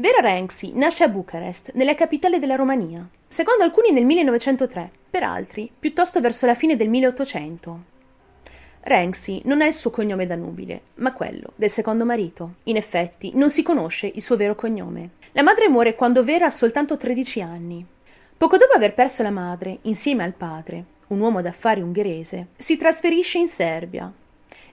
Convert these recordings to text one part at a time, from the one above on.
Vera Renzi nasce a Bucarest, nella capitale della Romania, secondo alcuni nel 1903, per altri piuttosto verso la fine del 1800. Renzi non ha il suo cognome da nubile, ma quello del secondo marito. In effetti, non si conosce il suo vero cognome. La madre muore quando Vera ha soltanto 13 anni. Poco dopo aver perso la madre, insieme al padre, un uomo d'affari ungherese, si trasferisce in Serbia,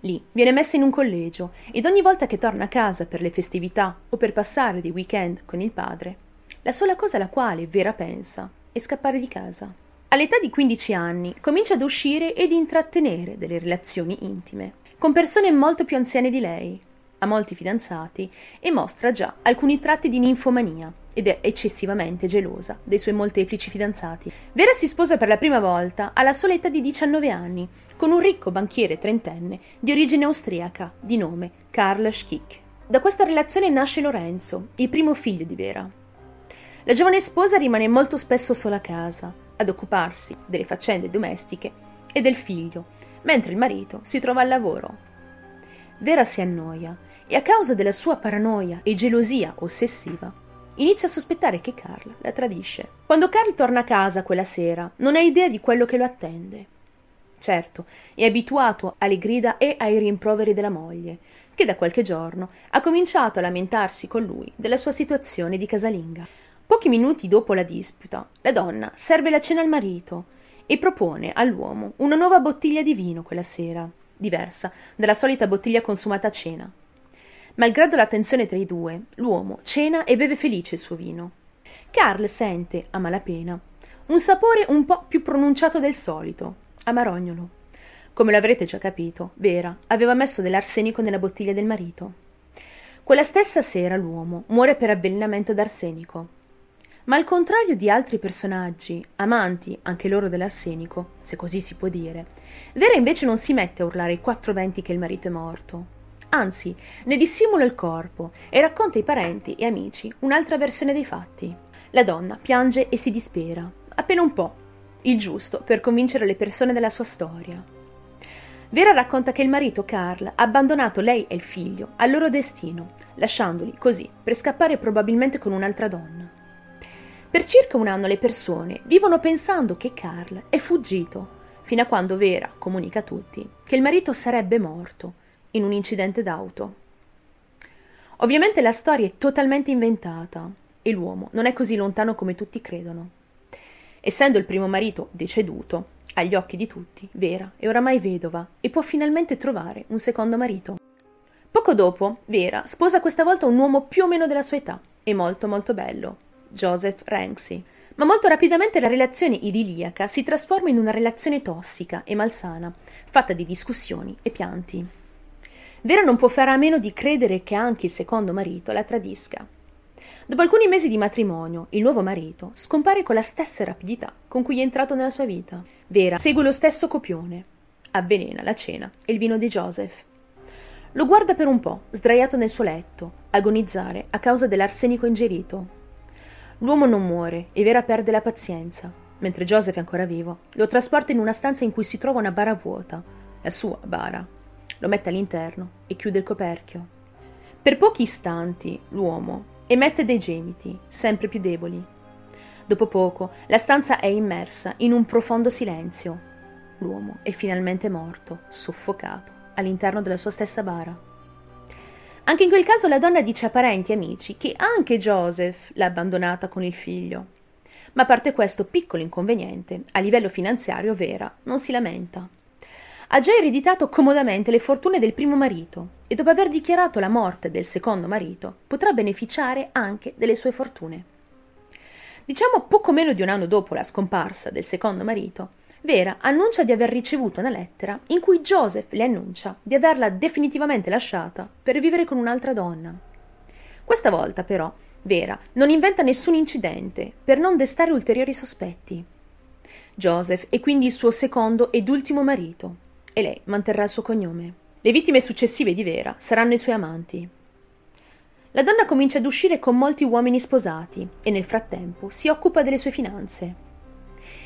Lì viene messa in un collegio ed ogni volta che torna a casa per le festività o per passare dei weekend con il padre, la sola cosa alla quale Vera pensa è scappare di casa. All'età di 15 anni comincia ad uscire ed intrattenere delle relazioni intime con persone molto più anziane di lei, ha molti fidanzati e mostra già alcuni tratti di ninfomania ed è eccessivamente gelosa dei suoi molteplici fidanzati. Vera si sposa per la prima volta alla sola età di 19 anni con un ricco banchiere trentenne di origine austriaca di nome Karl Schick. Da questa relazione nasce Lorenzo, il primo figlio di Vera. La giovane sposa rimane molto spesso sola a casa, ad occuparsi delle faccende domestiche e del figlio, mentre il marito si trova al lavoro. Vera si annoia e a causa della sua paranoia e gelosia ossessiva inizia a sospettare che Carl la tradisce. Quando Carl torna a casa quella sera non ha idea di quello che lo attende. Certo, è abituato alle grida e ai rimproveri della moglie, che da qualche giorno ha cominciato a lamentarsi con lui della sua situazione di casalinga. Pochi minuti dopo la disputa, la donna serve la cena al marito e propone all'uomo una nuova bottiglia di vino quella sera, diversa dalla solita bottiglia consumata a cena. Malgrado la tensione tra i due, l'uomo cena e beve felice il suo vino. Carl sente, a malapena, un sapore un po' più pronunciato del solito, amarognolo. Come l'avrete già capito, Vera aveva messo dell'arsenico nella bottiglia del marito. Quella stessa sera l'uomo muore per avvelenamento d'arsenico. Ma al contrario di altri personaggi, amanti anche loro dell'arsenico, se così si può dire, Vera invece non si mette a urlare ai quattro venti che il marito è morto. Anzi, ne dissimula il corpo e racconta ai parenti e amici un'altra versione dei fatti. La donna piange e si dispera, appena un po', il giusto per convincere le persone della sua storia. Vera racconta che il marito Carl ha abbandonato lei e il figlio al loro destino, lasciandoli così per scappare probabilmente con un'altra donna. Per circa un anno le persone vivono pensando che Carl è fuggito, fino a quando Vera comunica a tutti che il marito sarebbe morto in un incidente d'auto. Ovviamente la storia è totalmente inventata e l'uomo non è così lontano come tutti credono. Essendo il primo marito deceduto, agli occhi di tutti, Vera è oramai vedova e può finalmente trovare un secondo marito. Poco dopo, Vera sposa questa volta un uomo più o meno della sua età e molto molto bello, Joseph Ranksy. Ma molto rapidamente la relazione idilliaca si trasforma in una relazione tossica e malsana, fatta di discussioni e pianti. Vera non può fare a meno di credere che anche il secondo marito la tradisca Dopo alcuni mesi di matrimonio, il nuovo marito scompare con la stessa rapidità con cui è entrato nella sua vita. Vera segue lo stesso copione. Avvelena la cena e il vino di Joseph. Lo guarda per un po', sdraiato nel suo letto, agonizzare a causa dell'arsenico ingerito. L'uomo non muore e Vera perde la pazienza. Mentre Joseph è ancora vivo, lo trasporta in una stanza in cui si trova una bara vuota, la sua bara. Lo mette all'interno e chiude il coperchio. Per pochi istanti l'uomo, Emette dei gemiti, sempre più deboli. Dopo poco, la stanza è immersa in un profondo silenzio. L'uomo è finalmente morto, soffocato, all'interno della sua stessa bara. Anche in quel caso la donna dice a parenti e amici che anche Joseph l'ha abbandonata con il figlio. Ma a parte questo piccolo inconveniente, a livello finanziario Vera non si lamenta ha già ereditato comodamente le fortune del primo marito e dopo aver dichiarato la morte del secondo marito potrà beneficiare anche delle sue fortune. Diciamo poco meno di un anno dopo la scomparsa del secondo marito, Vera annuncia di aver ricevuto una lettera in cui Joseph le annuncia di averla definitivamente lasciata per vivere con un'altra donna. Questa volta però Vera non inventa nessun incidente per non destare ulteriori sospetti. Joseph è quindi il suo secondo ed ultimo marito e lei manterrà il suo cognome. Le vittime successive di Vera saranno i suoi amanti. La donna comincia ad uscire con molti uomini sposati e nel frattempo si occupa delle sue finanze.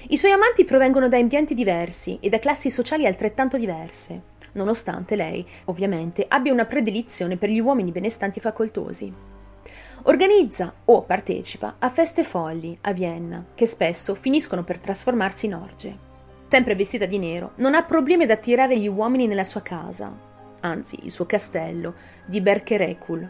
I suoi amanti provengono da ambienti diversi e da classi sociali altrettanto diverse, nonostante lei, ovviamente, abbia una predilizione per gli uomini benestanti facoltosi. Organizza o partecipa a feste folli a Vienna, che spesso finiscono per trasformarsi in orge. Sempre vestita di nero, non ha problemi ad attirare gli uomini nella sua casa, anzi il suo castello, di Berkerekul.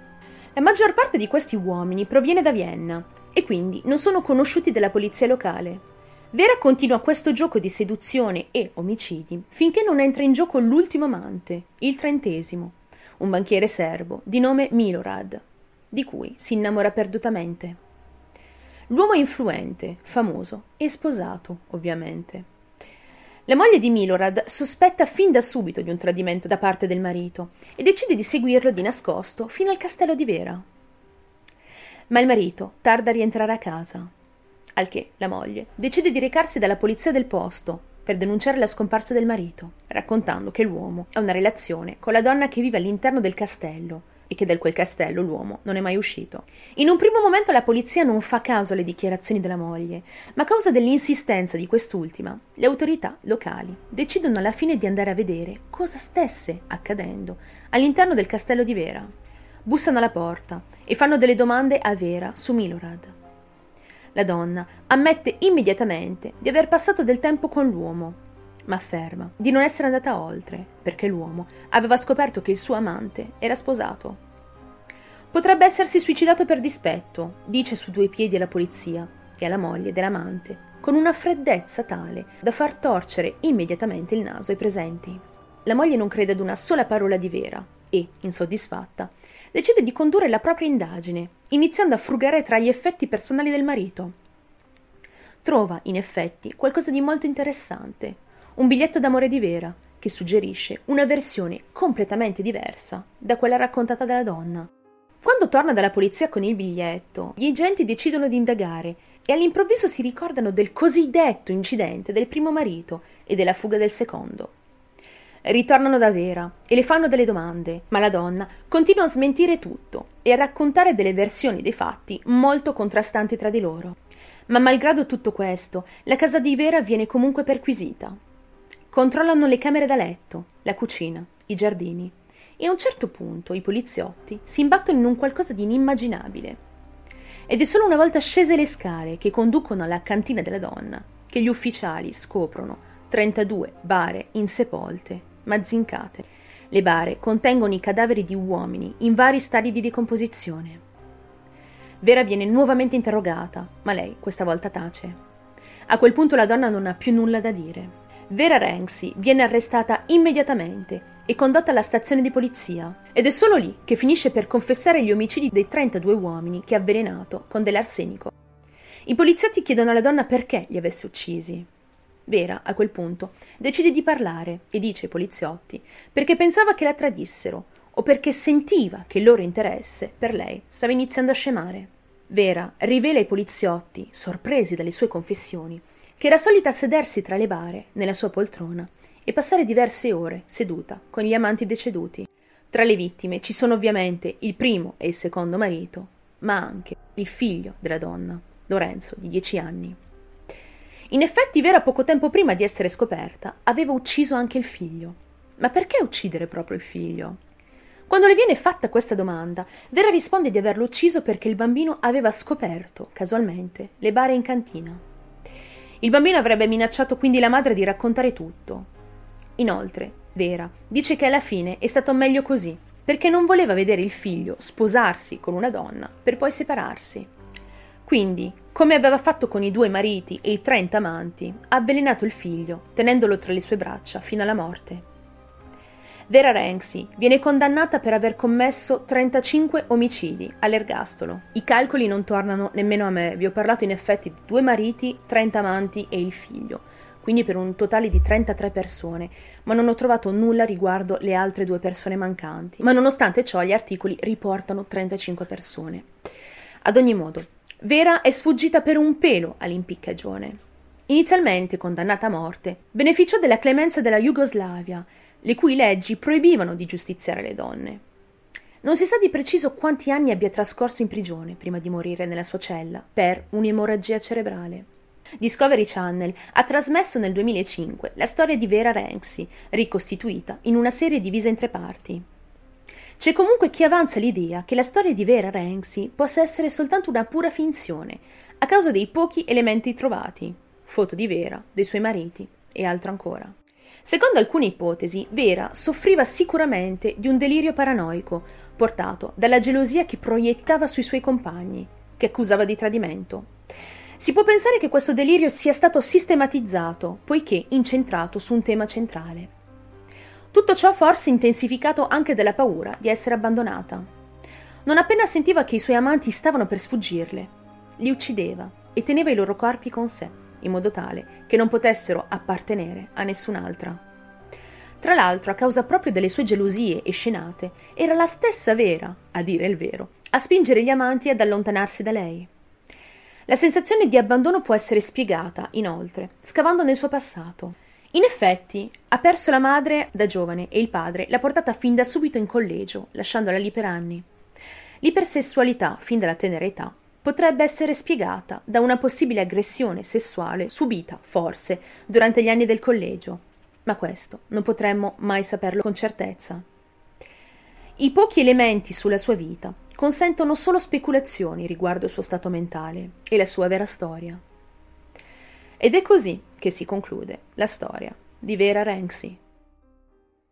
La maggior parte di questi uomini proviene da Vienna e quindi non sono conosciuti dalla polizia locale. Vera continua questo gioco di seduzione e omicidi finché non entra in gioco l'ultimo amante, il trentesimo, un banchiere serbo di nome Milorad, di cui si innamora perdutamente. L'uomo è influente, famoso e sposato, ovviamente. La moglie di Milorad sospetta fin da subito di un tradimento da parte del marito e decide di seguirlo di nascosto fino al castello di Vera. Ma il marito tarda a rientrare a casa, al che la moglie decide di recarsi dalla polizia del posto per denunciare la scomparsa del marito, raccontando che l'uomo ha una relazione con la donna che vive all'interno del castello e che da quel castello l'uomo non è mai uscito. In un primo momento la polizia non fa caso alle dichiarazioni della moglie, ma a causa dell'insistenza di quest'ultima, le autorità locali decidono alla fine di andare a vedere cosa stesse accadendo all'interno del castello di Vera. Bussano alla porta e fanno delle domande a Vera su Milorad. La donna ammette immediatamente di aver passato del tempo con l'uomo ma afferma di non essere andata oltre, perché l'uomo aveva scoperto che il suo amante era sposato. Potrebbe essersi suicidato per dispetto, dice su due piedi alla polizia e alla moglie dell'amante, con una freddezza tale da far torcere immediatamente il naso ai presenti. La moglie non crede ad una sola parola di Vera e, insoddisfatta, decide di condurre la propria indagine, iniziando a frugare tra gli effetti personali del marito. Trova, in effetti, qualcosa di molto interessante, un biglietto d'amore di Vera, che suggerisce una versione completamente diversa da quella raccontata dalla donna. Quando torna dalla polizia con il biglietto, gli agenti decidono di indagare e all'improvviso si ricordano del cosiddetto incidente del primo marito e della fuga del secondo. Ritornano da Vera e le fanno delle domande, ma la donna continua a smentire tutto e a raccontare delle versioni dei fatti molto contrastanti tra di loro. Ma malgrado tutto questo, la casa di Vera viene comunque perquisita Controllano le camere da letto, la cucina, i giardini e a un certo punto i poliziotti si imbattono in un qualcosa di inimmaginabile. Ed è solo una volta scese le scale che conducono alla cantina della donna che gli ufficiali scoprono 32 bare insepolte, ma zincate. Le bare contengono i cadaveri di uomini in vari stadi di decomposizione. Vera viene nuovamente interrogata, ma lei questa volta tace. A quel punto la donna non ha più nulla da dire. Vera Renzi viene arrestata immediatamente e condotta alla stazione di polizia ed è solo lì che finisce per confessare gli omicidi dei 32 uomini che ha avvelenato con dell'arsenico. I poliziotti chiedono alla donna perché li avesse uccisi. Vera, a quel punto, decide di parlare e dice ai poliziotti perché pensava che la tradissero o perché sentiva che il loro interesse per lei stava iniziando a scemare. Vera rivela ai poliziotti, sorpresi dalle sue confessioni, che era solita sedersi tra le bare nella sua poltrona e passare diverse ore seduta con gli amanti deceduti. Tra le vittime ci sono ovviamente il primo e il secondo marito, ma anche il figlio della donna, Lorenzo, di dieci anni. In effetti, Vera poco tempo prima di essere scoperta aveva ucciso anche il figlio. Ma perché uccidere proprio il figlio? Quando le viene fatta questa domanda, Vera risponde di averlo ucciso perché il bambino aveva scoperto, casualmente, le bare in cantina. Il bambino avrebbe minacciato quindi la madre di raccontare tutto. Inoltre, Vera dice che alla fine è stato meglio così, perché non voleva vedere il figlio sposarsi con una donna per poi separarsi. Quindi, come aveva fatto con i due mariti e i trenta amanti, ha avvelenato il figlio, tenendolo tra le sue braccia fino alla morte. Vera Renzi viene condannata per aver commesso 35 omicidi all'ergastolo. I calcoli non tornano nemmeno a me, vi ho parlato in effetti di due mariti, 30 amanti e il figlio, quindi per un totale di 33 persone, ma non ho trovato nulla riguardo le altre due persone mancanti. Ma nonostante ciò gli articoli riportano 35 persone. Ad ogni modo, Vera è sfuggita per un pelo all'impiccagione. Inizialmente condannata a morte, beneficiò della clemenza della Jugoslavia le cui leggi proibivano di giustiziare le donne. Non si sa di preciso quanti anni abbia trascorso in prigione prima di morire nella sua cella per un'emorragia cerebrale. Discovery Channel ha trasmesso nel 2005 la storia di Vera Renzi, ricostituita in una serie divisa in tre parti. C'è comunque chi avanza l'idea che la storia di Vera Renzi possa essere soltanto una pura finzione, a causa dei pochi elementi trovati, foto di Vera, dei suoi mariti e altro ancora. Secondo alcune ipotesi, Vera soffriva sicuramente di un delirio paranoico, portato dalla gelosia che proiettava sui suoi compagni, che accusava di tradimento. Si può pensare che questo delirio sia stato sistematizzato, poiché incentrato su un tema centrale. Tutto ciò forse intensificato anche dalla paura di essere abbandonata. Non appena sentiva che i suoi amanti stavano per sfuggirle, li uccideva e teneva i loro corpi con sé, in modo tale che non potessero appartenere a nessun'altra. Tra l'altro, a causa proprio delle sue gelosie e scenate, era la stessa Vera, a dire il vero, a spingere gli amanti ad allontanarsi da lei. La sensazione di abbandono può essere spiegata, inoltre, scavando nel suo passato. In effetti, ha perso la madre da giovane e il padre l'ha portata fin da subito in collegio, lasciandola lì per anni. L'ipersessualità, fin dalla tenera età, potrebbe essere spiegata da una possibile aggressione sessuale subita, forse, durante gli anni del collegio, ma questo non potremmo mai saperlo con certezza. I pochi elementi sulla sua vita consentono solo speculazioni riguardo il suo stato mentale e la sua vera storia. Ed è così che si conclude la storia di Vera Renzi.